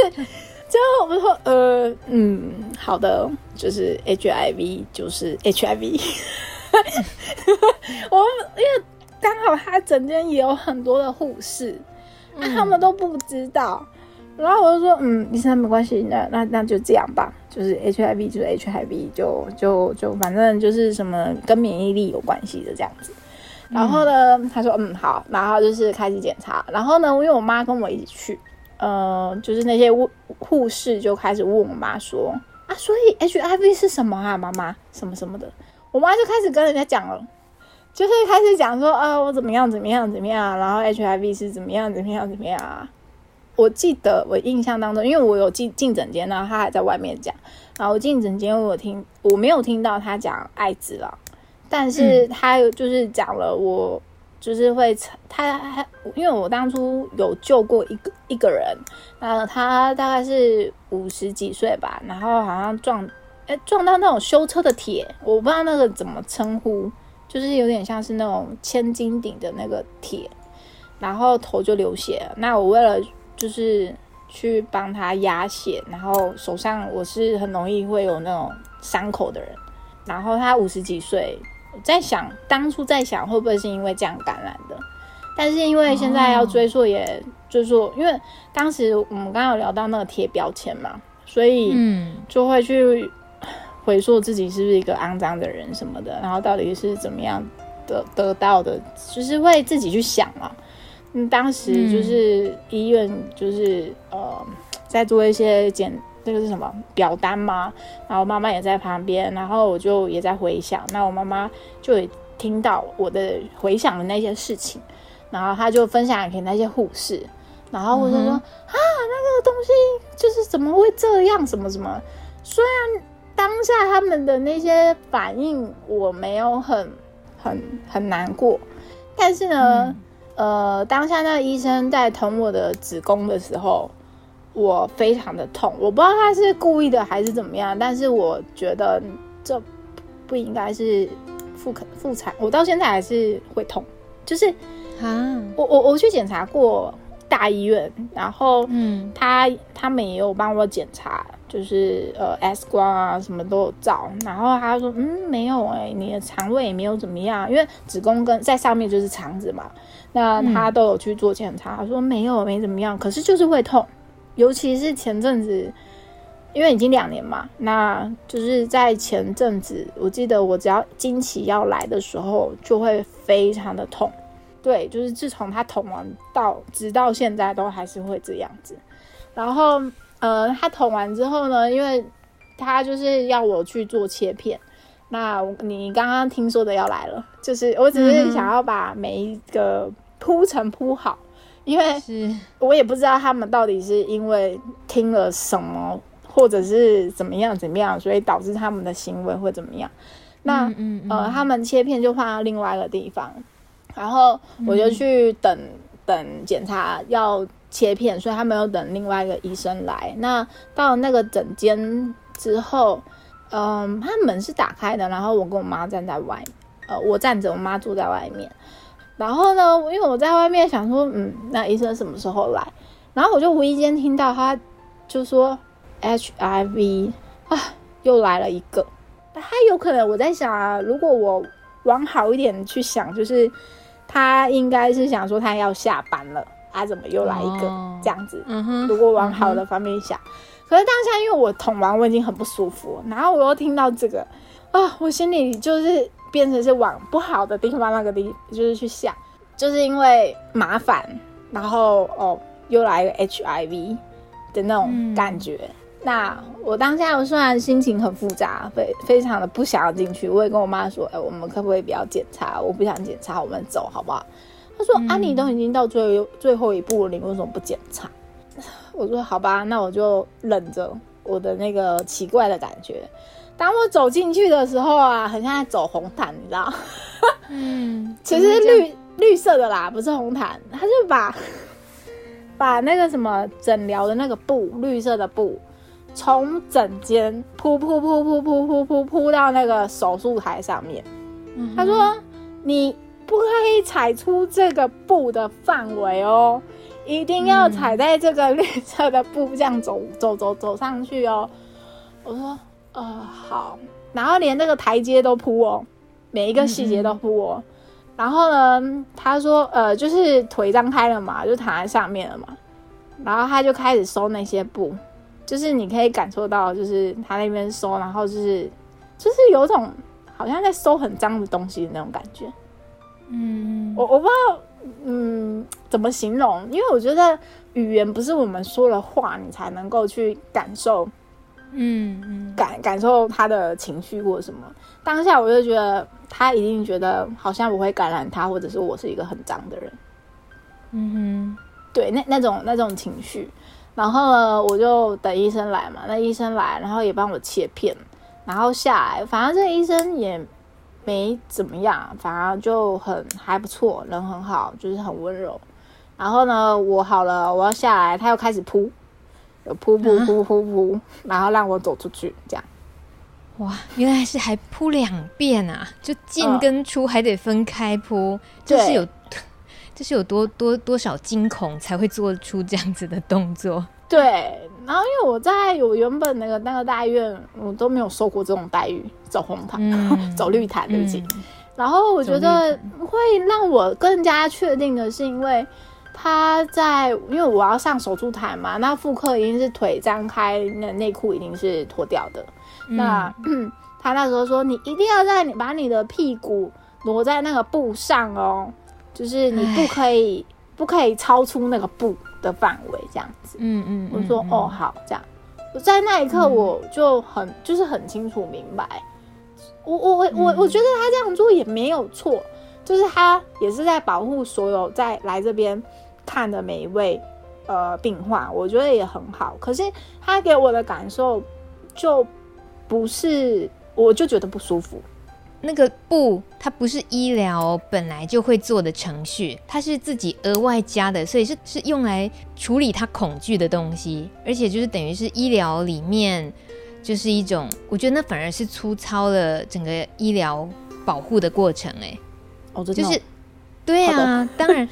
之后我说，呃，嗯，好的，就是 HIV，就是 HIV。[laughs] 我因为刚好他整间也有很多的护士，那、嗯、他们都不知道。然后我就说，嗯，医生没关系，那那那就这样吧，就是 HIV 就是 HIV，就就就反正就是什么跟免疫力有关系的这样子。然后呢，嗯、他说，嗯，好，然后就是开始检查。然后呢，因为我妈跟我一起去。呃，就是那些护护士就开始问我妈说啊，所以 HIV 是什么啊，妈妈什么什么的，我妈就开始跟人家讲了，就是开始讲说啊，我怎么样怎么样怎么样，然后 HIV 是怎么样怎么样怎么样啊。我记得我印象当中，因为我有进进诊间，然后他还在外面讲，然后我进诊间我有听我没有听到他讲艾滋了，但是他就是讲了我。就是会他他，因为我当初有救过一个一个人，呃，他大概是五十几岁吧，然后好像撞，哎，撞到那种修车的铁，我不知道那个怎么称呼，就是有点像是那种千斤顶的那个铁，然后头就流血。那我为了就是去帮他压血，然后手上我是很容易会有那种伤口的人，然后他五十几岁。我在想，当初在想会不会是因为这样感染的，但是因为现在要追溯，也就是说，因为当时我们刚刚有聊到那个贴标签嘛，所以嗯，就会去回溯自己是不是一个肮脏的人什么的，然后到底是怎么样得得到的，就是会自己去想嘛。嗯，当时就是医院就是呃，在做一些检。这个是什么表单吗？然后妈妈也在旁边，然后我就也在回想。那我妈妈就也听到我的回想的那些事情，然后她就分享给那些护士，然后我就说、嗯、啊，那个东西就是怎么会这样？什么什么？虽然当下他们的那些反应我没有很很很难过，但是呢，嗯、呃，当下那个医生在捅我的子宫的时候。我非常的痛，我不知道他是故意的还是怎么样，但是我觉得这不应该是妇科妇产，我到现在还是会痛，就是啊，我我我去检查过大医院，然后嗯，他他们也有帮我检查，就是呃 X 光啊什么都有照，然后他说嗯没有哎、欸，你的肠胃也没有怎么样，因为子宫跟在上面就是肠子嘛，那他都有去做检查，他说没有没怎么样，可是就是会痛。尤其是前阵子，因为已经两年嘛，那就是在前阵子，我记得我只要经期要来的时候，就会非常的痛。对，就是自从他捅完到直到现在都还是会这样子。然后，呃，他捅完之后呢，因为他就是要我去做切片。那你刚刚听说的要来了，就是我只是想要把每一个铺层铺好。因为我也不知道他们到底是因为听了什么，或者是怎么样怎么样，所以导致他们的行为会怎么样。那嗯嗯嗯呃，他们切片就放到另外一个地方，然后我就去等、嗯、等检查要切片，所以他们又等另外一个医生来。那到那个诊间之后，嗯、呃，他门是打开的，然后我跟我妈站在外，呃，我站着，我妈坐在外面。然后呢，因为我在外面想说，嗯，那医生什么时候来？然后我就无意间听到他就说 HIV 啊，又来了一个。他有可能我在想啊，如果我往好一点去想，就是他应该是想说他要下班了啊，怎么又来一个、哦、这样子？嗯哼。如果往好的方面想，嗯、可是当下因为我捅完我已经很不舒服，然后我又听到这个啊，我心里就是。变成是往不好的地方那个地，就是去想，就是因为麻烦，然后哦又来个 HIV 的那种感觉。嗯、那我当下我虽然心情很复杂，非非常的不想要进去，我也跟我妈说，哎，我们可不可以不要检查？我不想检查，我们走好不好？她说，嗯、啊，你都已经到最后最后一步了，你为什么不检查？我说好吧，那我就忍着我的那个奇怪的感觉。当我走进去的时候啊，很像在走红毯，你知道？嗯，[laughs] 其实绿绿色的啦，不是红毯。他就把 [laughs] 把那个什么诊疗的那个布，绿色的布，从整间铺铺铺铺铺铺铺铺到那个手术台上面。嗯、他说：“你不可以踩出这个布的范围哦，一定要踩在这个绿色的布，这样走走走走上去哦。”我说。呃，好，然后连那个台阶都铺哦，每一个细节都铺哦。嗯嗯，然后呢，他说，呃，就是腿张开了嘛，就躺在上面了嘛。然后他就开始收那些布，就是你可以感受到，就是他那边收，然后就是就是有种好像在收很脏的东西的那种感觉。嗯，我我不知道，嗯，怎么形容？因为我觉得语言不是我们说了话，你才能够去感受。嗯嗯，感感受他的情绪或什么，当下我就觉得他一定觉得好像我会感染他，或者是我是一个很脏的人。嗯哼，对，那那种那种情绪，然后呢，我就等医生来嘛，那医生来，然后也帮我切片，然后下来，反正这医生也没怎么样，反而就很还不错，人很好，就是很温柔。然后呢，我好了，我要下来，他又开始扑。有噗噗噗噗噗，然后让我走出去，这样。哇，原来是还铺两遍啊！就进跟出还得分开铺，这、呃、是有，这是有 [laughs] 多多多少惊恐才会做出这样子的动作？对。然后因为我在我原本那个那个大医院，我都没有受过这种待遇，走红毯、嗯、[laughs] 走绿毯，对不起。嗯、然后我觉得会让我更加确定的是，因为。他在，因为我要上手术台嘛，那妇科一定是腿张开，那内裤一定是脱掉的。嗯、那 [clears throat] 他那时候说，你一定要在你把你的屁股挪在那个布上哦，就是你不可以不可以超出那个布的范围，这样子。嗯嗯，我说哦好，这样。我在那一刻我就很、嗯、就是很清楚明白，我我我我我觉得他这样做也没有错，就是他也是在保护所有在来这边。看的每一位呃病患，我觉得也很好。可是他给我的感受就不是，我就觉得不舒服。那个不，它不是医疗本来就会做的程序，它是自己额外加的，所以是是用来处理他恐惧的东西，而且就是等于是医疗里面就是一种，我觉得那反而是粗糙了整个医疗保护的过程。哎，哦，就是对啊，当然。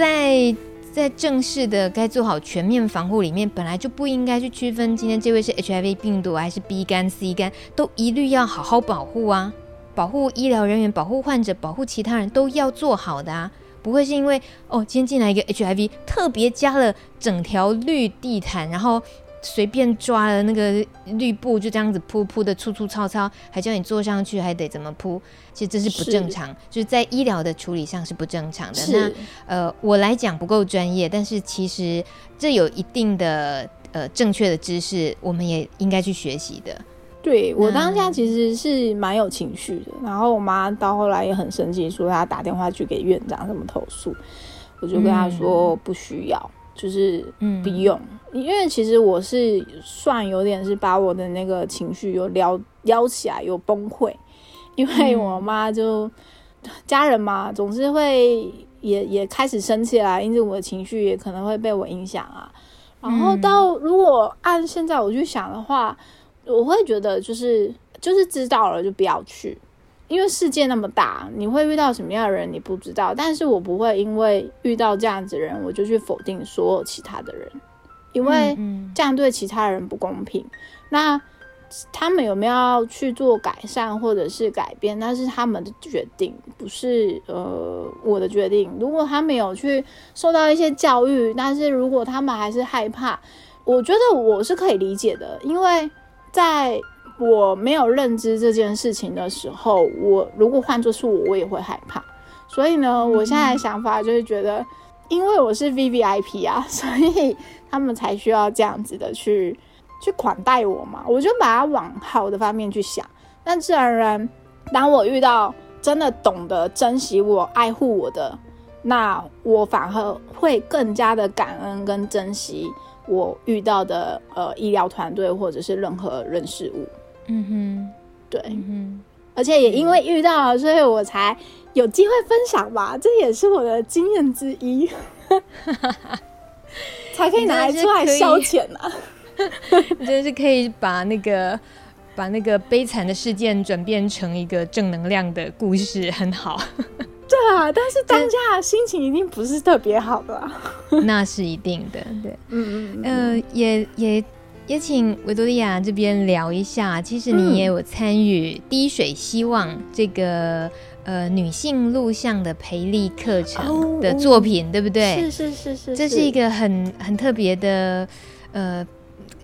在在正式的该做好全面防护里面，本来就不应该去区分今天这位是 HIV 病毒还是 B 肝 C 肝，都一律要好好保护啊！保护医疗人员、保护患者、保护其他人都要做好的啊！不会是因为哦，今天进来一个 HIV，特别加了整条绿地毯，然后。随便抓了那个绿布，就这样子铺铺的粗粗糙糙，还叫你坐上去，还得怎么铺？其实这是不正常，是就是在医疗的处理上是不正常的。那呃，我来讲不够专业，但是其实这有一定的呃正确的知识，我们也应该去学习的。对，我当下其实是蛮有情绪的，然后我妈到后来也很生气，说她打电话去给院长什么投诉，我就跟她说不需要。嗯就是不用，嗯、因为其实我是算有点是把我的那个情绪有撩撩起来，有崩溃，因为我妈就、嗯、家人嘛，总是会也也开始生气啦，因此我的情绪也可能会被我影响啊。然后到如果按现在我去想的话，我会觉得就是就是知道了就不要去。因为世界那么大，你会遇到什么样的人你不知道。但是我不会因为遇到这样子的人，我就去否定所有其他的人，因为这样对其他人不公平。嗯嗯。那他们有没有要去做改善或者是改变，那是他们的决定，不是呃我的决定。如果他没有去受到一些教育，但是如果他们还是害怕，我觉得我是可以理解的，因为在。我没有认知这件事情的时候，我如果换作是我，我也会害怕。所以呢，我现在的想法就是觉得，因为我是 VVIP 啊，[laughs] 所以他们才需要这样子的去去款待我嘛。我就把它往好的方面去想。但自然而然，当我遇到真的懂得珍惜我、爱护我的，那我反而会更加的感恩跟珍惜我遇到的呃医疗团队或者是任何人事物。嗯哼，对，嗯哼，而且也因为遇到了，所以我才有机会分享吧，这也是我的经验之一，[laughs] 才可以拿来出来消遣呢、啊。[laughs] 你真的是可以把那个把那个悲惨的事件转变成一个正能量的故事，很好。[laughs] 对啊，但是当下心情一定不是特别好的、啊，那是一定的。对，嗯嗯，呃，也也。也请维多利亚这边聊一下，其实你也有参与滴水希望这个呃女性录像的培力课程的作品，哦、对不对？是是是是，这是一个很很特别的呃，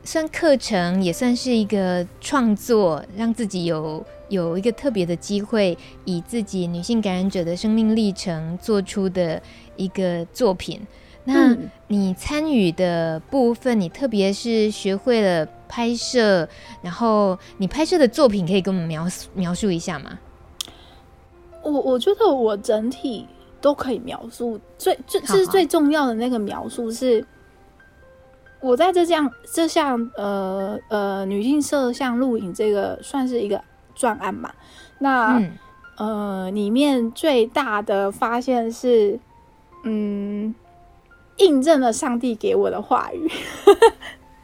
算课程也算是一个创作，让自己有有一个特别的机会，以自己女性感染者的生命历程做出的一个作品。那你参与的部分，你特别是学会了拍摄，然后你拍摄的作品可以跟我们描述描述一下吗？我我觉得我整体都可以描述，最最是最重要的那个描述是，我在这项这项呃呃女性摄像录影这个算是一个专案嘛，那、嗯、呃里面最大的发现是，嗯。印证了上帝给我的话语，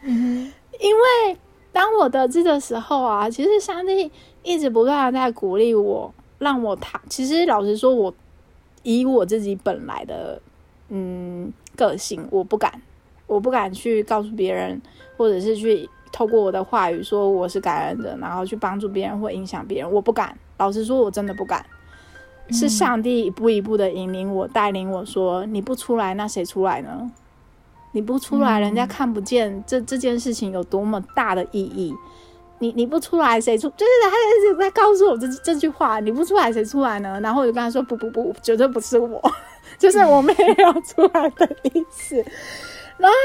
因为当我得知的时候啊，其实上帝一直不断的在鼓励我，让我谈。其实老实说，我以我自己本来的嗯个性，我不敢，我不敢去告诉别人，或者是去透过我的话语说我是感恩的，然后去帮助别人或影响别人，我不敢。老实说，我真的不敢。是上帝一步一步的引领我，带领我说：“你不出来，那谁出来呢？你不出来，人家看不见这这件事情有多么大的意义。你你不出来，谁出？就是他一直在告诉我这这句话：你不出来，谁出来呢？然后我就跟他说：不不不，绝对不是我，[laughs] 就是我没有出来的意思。然后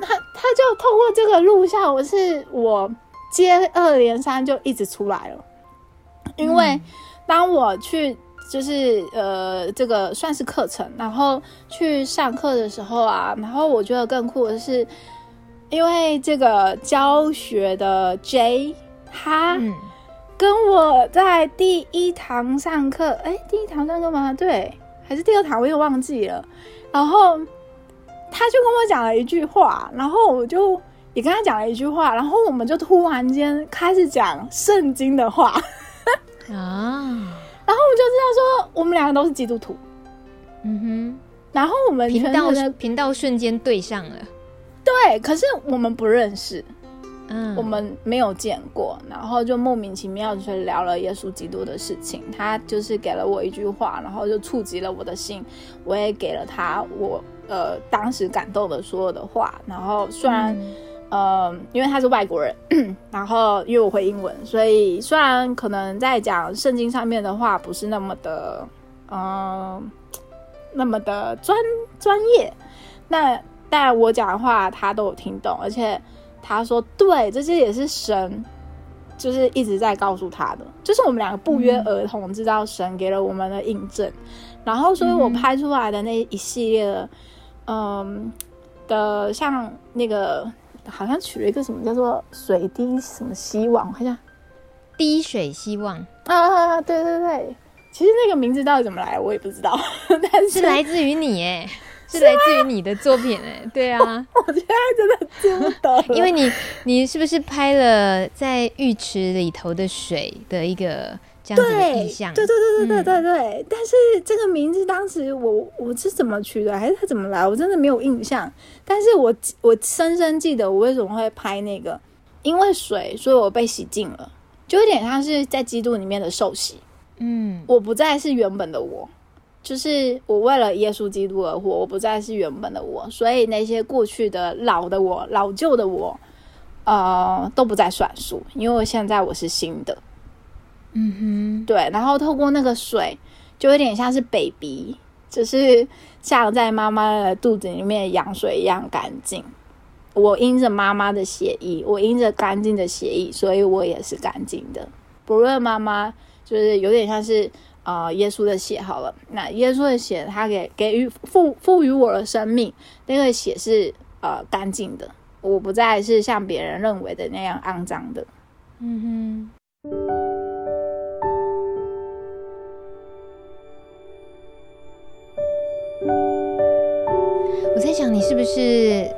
他他他就透过这个录像，我是我接二连三就一直出来了，因为当我去。就是呃，这个算是课程，然后去上课的时候啊，然后我觉得更酷的是，因为这个教学的 J，他跟我在第一堂上课，哎、嗯，第一堂上课吗？对，还是第二堂，我又忘记了。然后他就跟我讲了一句话，然后我就也跟他讲了一句话，然后我们就突然间开始讲圣经的话 [laughs] 啊。然后我就知道说，我们两个都是基督徒，嗯哼。然后我们频道频道瞬间对上了，对。可是我们不认识，嗯，我们没有见过。然后就莫名其妙就聊了耶稣基督的事情。他就是给了我一句话，然后就触及了我的心。我也给了他我呃当时感动的所有的话。然后虽然。嗯呃，因为他是外国人，[clears throat] 然后因为我会英文，所以虽然可能在讲圣经上面的话不是那么的，嗯、那么的专专业，那但我讲的话他都有听懂，而且他说对，这些也是神，就是一直在告诉他的，就是我们两个不约而同知道神给了我们的印证，然后所以我拍出来的那一系列的，嗯、的像那个。好像取了一个什么叫做“水滴什么希望”，我看一下，滴水希望，啊，对对对，其实那个名字到底怎么来，我也不知道，但是，是来自于你哎，是来自于你的作品哎，对啊，我现在真的记不得，因为你你是不是拍了在浴池里头的水的一个这样？对对对对对对对，但是这个名字当时我我是怎么取的，还是他怎么来，我真的没有印象。但是我我深深记得我为什么会拍那个，因为水，所以我被洗净了。就有点像是在基督里面的受洗，嗯，我不再是原本的我，就是我为了耶稣基督而活，我不再是原本的我，所以那些过去的老的我、老旧的我，呃，都不再算数，因为我现在我是新的，嗯哼，对，然后透过那个水，就有点像是 baby，就是像在妈妈的肚子里面的羊水一样干净。我因着妈妈的血液，我因着干净的血液，所以我也是干净的。不论妈妈就是有点像是啊、呃，耶稣的血好了，那耶稣的血，他给给予赋赋予我的生命，那个血是呃干净的，我不再是像别人认为的那样肮脏的。嗯哼，我在想，你是不是？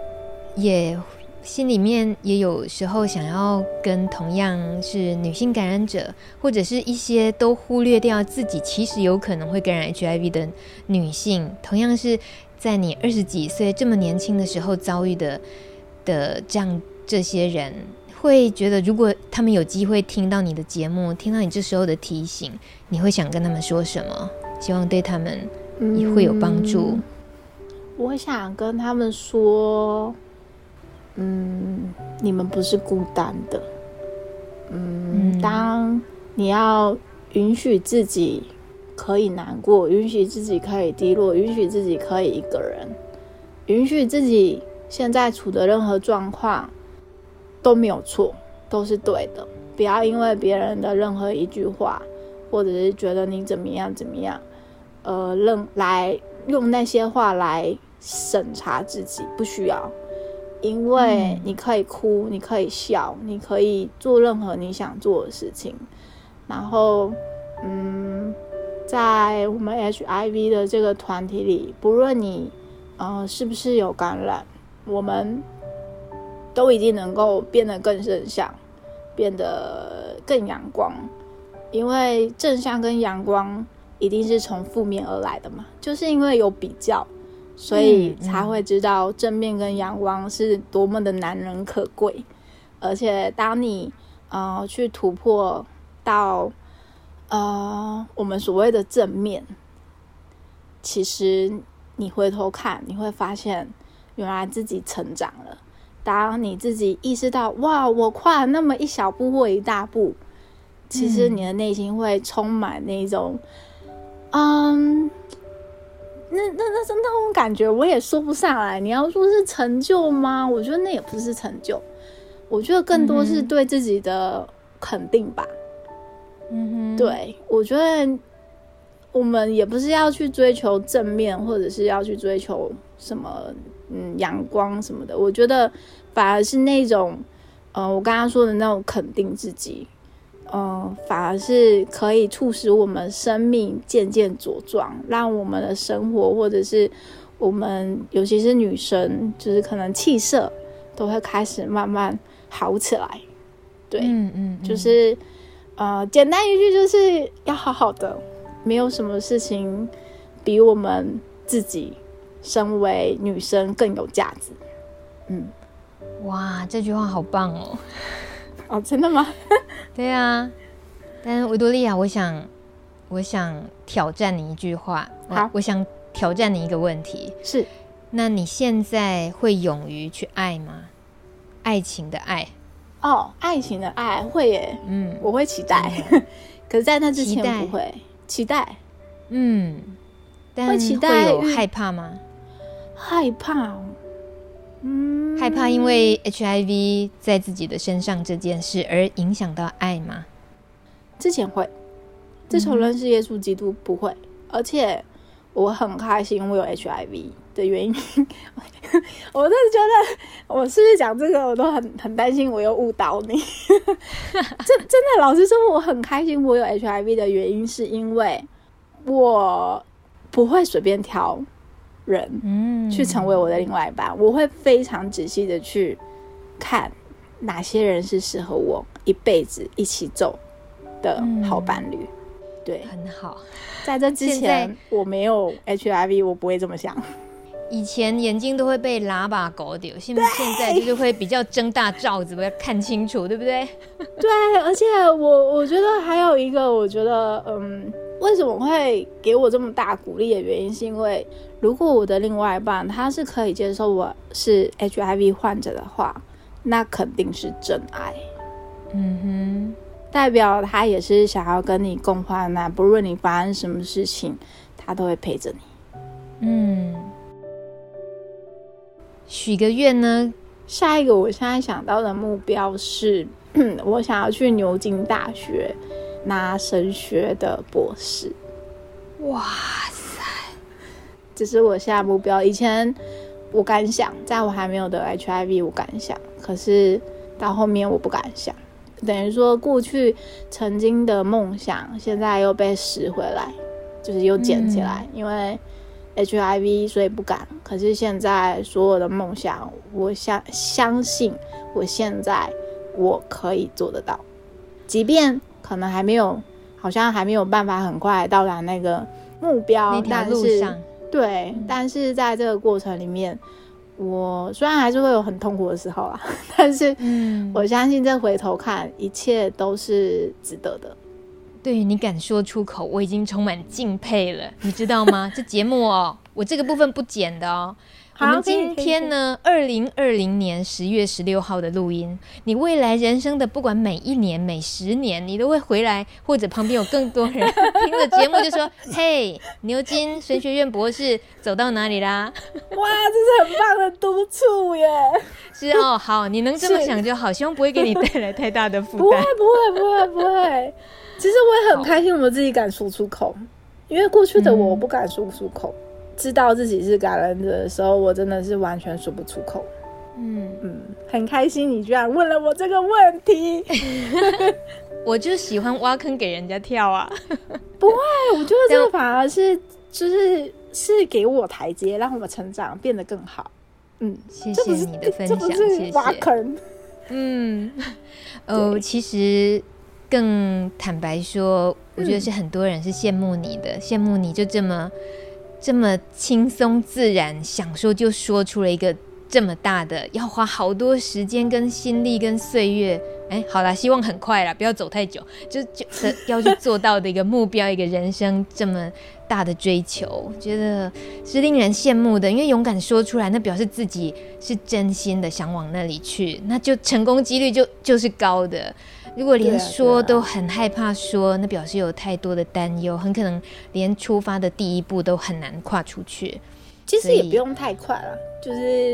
也心里面也有时候想要跟同样是女性感染者，或者是一些都忽略掉自己其实有可能会感染 HIV 的女性，同样是在你二十几岁这么年轻的时候遭遇的的这样这些人，会觉得如果他们有机会听到你的节目，听到你这时候的提醒，你会想跟他们说什么？希望对他们也会有帮助。我想跟他们说。嗯，你们不是孤单的。嗯，当你要允许自己可以难过，允许自己可以低落，允许自己可以一个人，允许自己现在处的任何状况都没有错，都是对的。不要因为别人的任何一句话，或者是觉得你怎么样怎么样，呃，认来用那些话来审查自己，不需要。因为你可以哭，你可以笑，你可以做任何你想做的事情。然后，嗯，在我们 HIV 的这个团体里，不论你呃是不是有感染，我们都一定能够变得更正向，变得更阳光。因为正向跟阳光一定是从负面而来的嘛，就是因为有比较。所以才会知道正面跟阳光是多么的难能可贵，而且当你呃去突破到呃我们所谓的正面，其实你回头看，你会发现原来自己成长了。当你自己意识到哇，我跨了那么一小步或一大步，其实你的内心会充满那种嗯。那那那是那种感觉，我也说不上来。你要说是成就吗？我觉得那也不是成就，我觉得更多是对自己的肯定吧。嗯哼，对，我觉得我们也不是要去追求正面，或者是要去追求什么嗯阳光什么的。我觉得反而是那种，呃，我刚刚说的那种肯定自己。嗯，反而是可以促使我们生命渐渐茁壮，让我们的生活或者是我们，尤其是女生，就是可能气色都会开始慢慢好起来。对，嗯嗯，嗯，就是呃，简单一句就是要好好的，没有什么事情比我们自己身为女生更有价值。嗯，哇，这句话好棒哦。哦，真的吗？[laughs] 对啊，但是维多利亚，我想，我想挑战你一句话。好，我想挑战你一个问题。是，那你现在会勇于去爱吗？爱情的爱。哦，爱情的爱会耶。嗯，我会期待。嗯、[laughs] 可是，在那之前不会期待。期待嗯，但会期待有害怕吗？害怕。害怕因为 HIV 在自己的身上这件事而影响到爱吗？之前会，自从认识耶稣基督不会，而且我很开心我有 HIV，的原因，[laughs] 我真的觉得我是不是讲这个，我都很很担心我又误导你。[laughs] 真真的，老实说，我很开心我有 HIV 的原因，是因为我不会随便挑人，嗯，去成为我的另外一半。我会非常仔细的去看哪些人是适合我一辈子一起走的好伴侣。对，很好。在这之前，我没有 HIV，我不会这么想。以前眼睛都会被喇叭搞掉，现现在就是会比较睁大罩子，我要看清楚，对不对？对，而且我我觉得还有一个，我觉得嗯，为什么会给我这么大鼓励的原因，是因为如果我的另外一半他是可以接受我是 HIV 患者的话，那肯定是真爱。嗯哼，代表他也是想要跟你共患难，不论你发生什么事情，他都会陪着你。嗯。许个愿呢？下一个我现在想到的目标是，[clears throat] 我想要去牛津大学拿神学的博士。哇塞！这是我现在目标。以前我敢想，在我还没有得 HIV，我敢想。可是到后面我不敢想，等于说过去曾经的梦想，现在又被拾回来，就是又捡起来，嗯、因为。HIV，所以不敢。可是现在所有的梦想，我相相信，我现在我可以做得到。即便可能还没有，好像还没有办法很快到达那个目标，但是对，嗯、但是在这个过程里面，我虽然还是会有很痛苦的时候啊，[laughs] 但是我相信这回头看，一切都是值得的。对于你敢说出口，我已经充满敬佩了，你知道吗？这节目哦，我这个部分不剪的哦。好我们今天呢，二零二零年十月十六号的录音，你未来人生的不管每一年、每十年，你都会回来，或者旁边有更多人听了节目就说：“ [laughs] 嘿，牛津神学院博士走到哪里啦？” [laughs] 哇，这是很棒的督促耶！是哦，好，你能这么想就好，希望不会给你带来太大的负担。[laughs] 不会，不会，不会，不会。其实我也很开心，我自己敢说出口，因为过去的我不敢说出口。嗯、知道自己是感染者的时候，我真的是完全说不出口。嗯嗯，很开心你居然问了我这个问题，[laughs] 我就喜欢挖坑给人家跳啊。[laughs] 不会，我觉得这个反而是就是是给我台阶，让我成长变得更好。嗯，谢谢你的分享，谢谢。挖坑。嗯，[laughs] 哦，其实。更坦白说，我觉得是很多人是羡慕你的，羡慕你就这么这么轻松自然，想说就说出了一个这么大的，要花好多时间跟心力跟岁月。哎，好啦，希望很快啦，不要走太久，就就要去做到的一个目标，一个人生这么大的追求，觉得是令人羡慕的。因为勇敢说出来，那表示自己是真心的想往那里去，那就成功几率就就是高的。如果连说都很害怕说，那表示有太多的担忧，很可能连出发的第一步都很难跨出去。其实也不用太快了，就是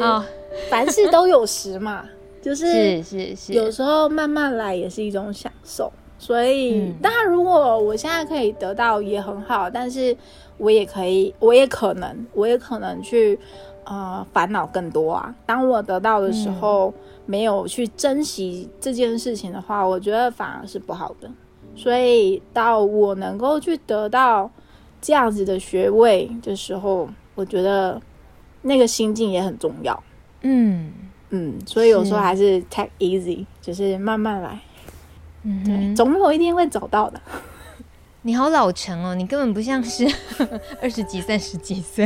凡事都有时嘛，[laughs] 就是是是，有时候慢慢来也是一种享受。所以，当然如果我现在可以得到也很好，但是我也可以，我也可能，我也可能去呃烦恼更多啊。当我得到的时候。没有去珍惜这件事情的话，我觉得反而是不好的。所以到我能够去得到这样子的学位的时候，我觉得那个心境也很重要。嗯嗯，所以有时候还是 take easy，是就是慢慢来。嗯哼，对，总有一天会找到的。你好老成哦，你根本不像是 [laughs] 二十几、三十几岁，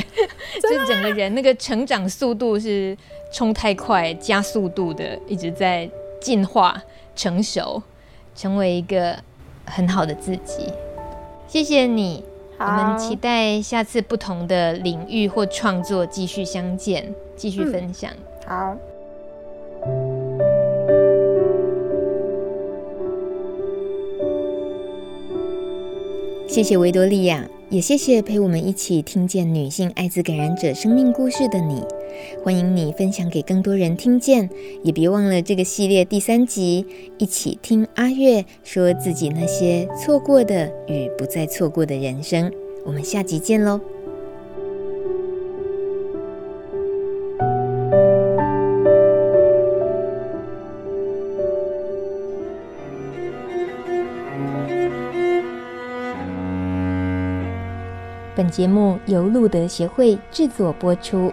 就整个人那个成长速度是冲太快，加速度的一直在进化、成熟，成为一个很好的自己。谢谢你，我们期待下次不同的领域或创作继续相见，继续分享。嗯、好。谢谢维多利亚，也谢谢陪我们一起听见女性艾滋感染者生命故事的你。欢迎你分享给更多人听见也别忘了这个系列第三集一起听阿月说自己那些错过的与不再错过的人生。我们下集见喽本节目由路德协会制作播出。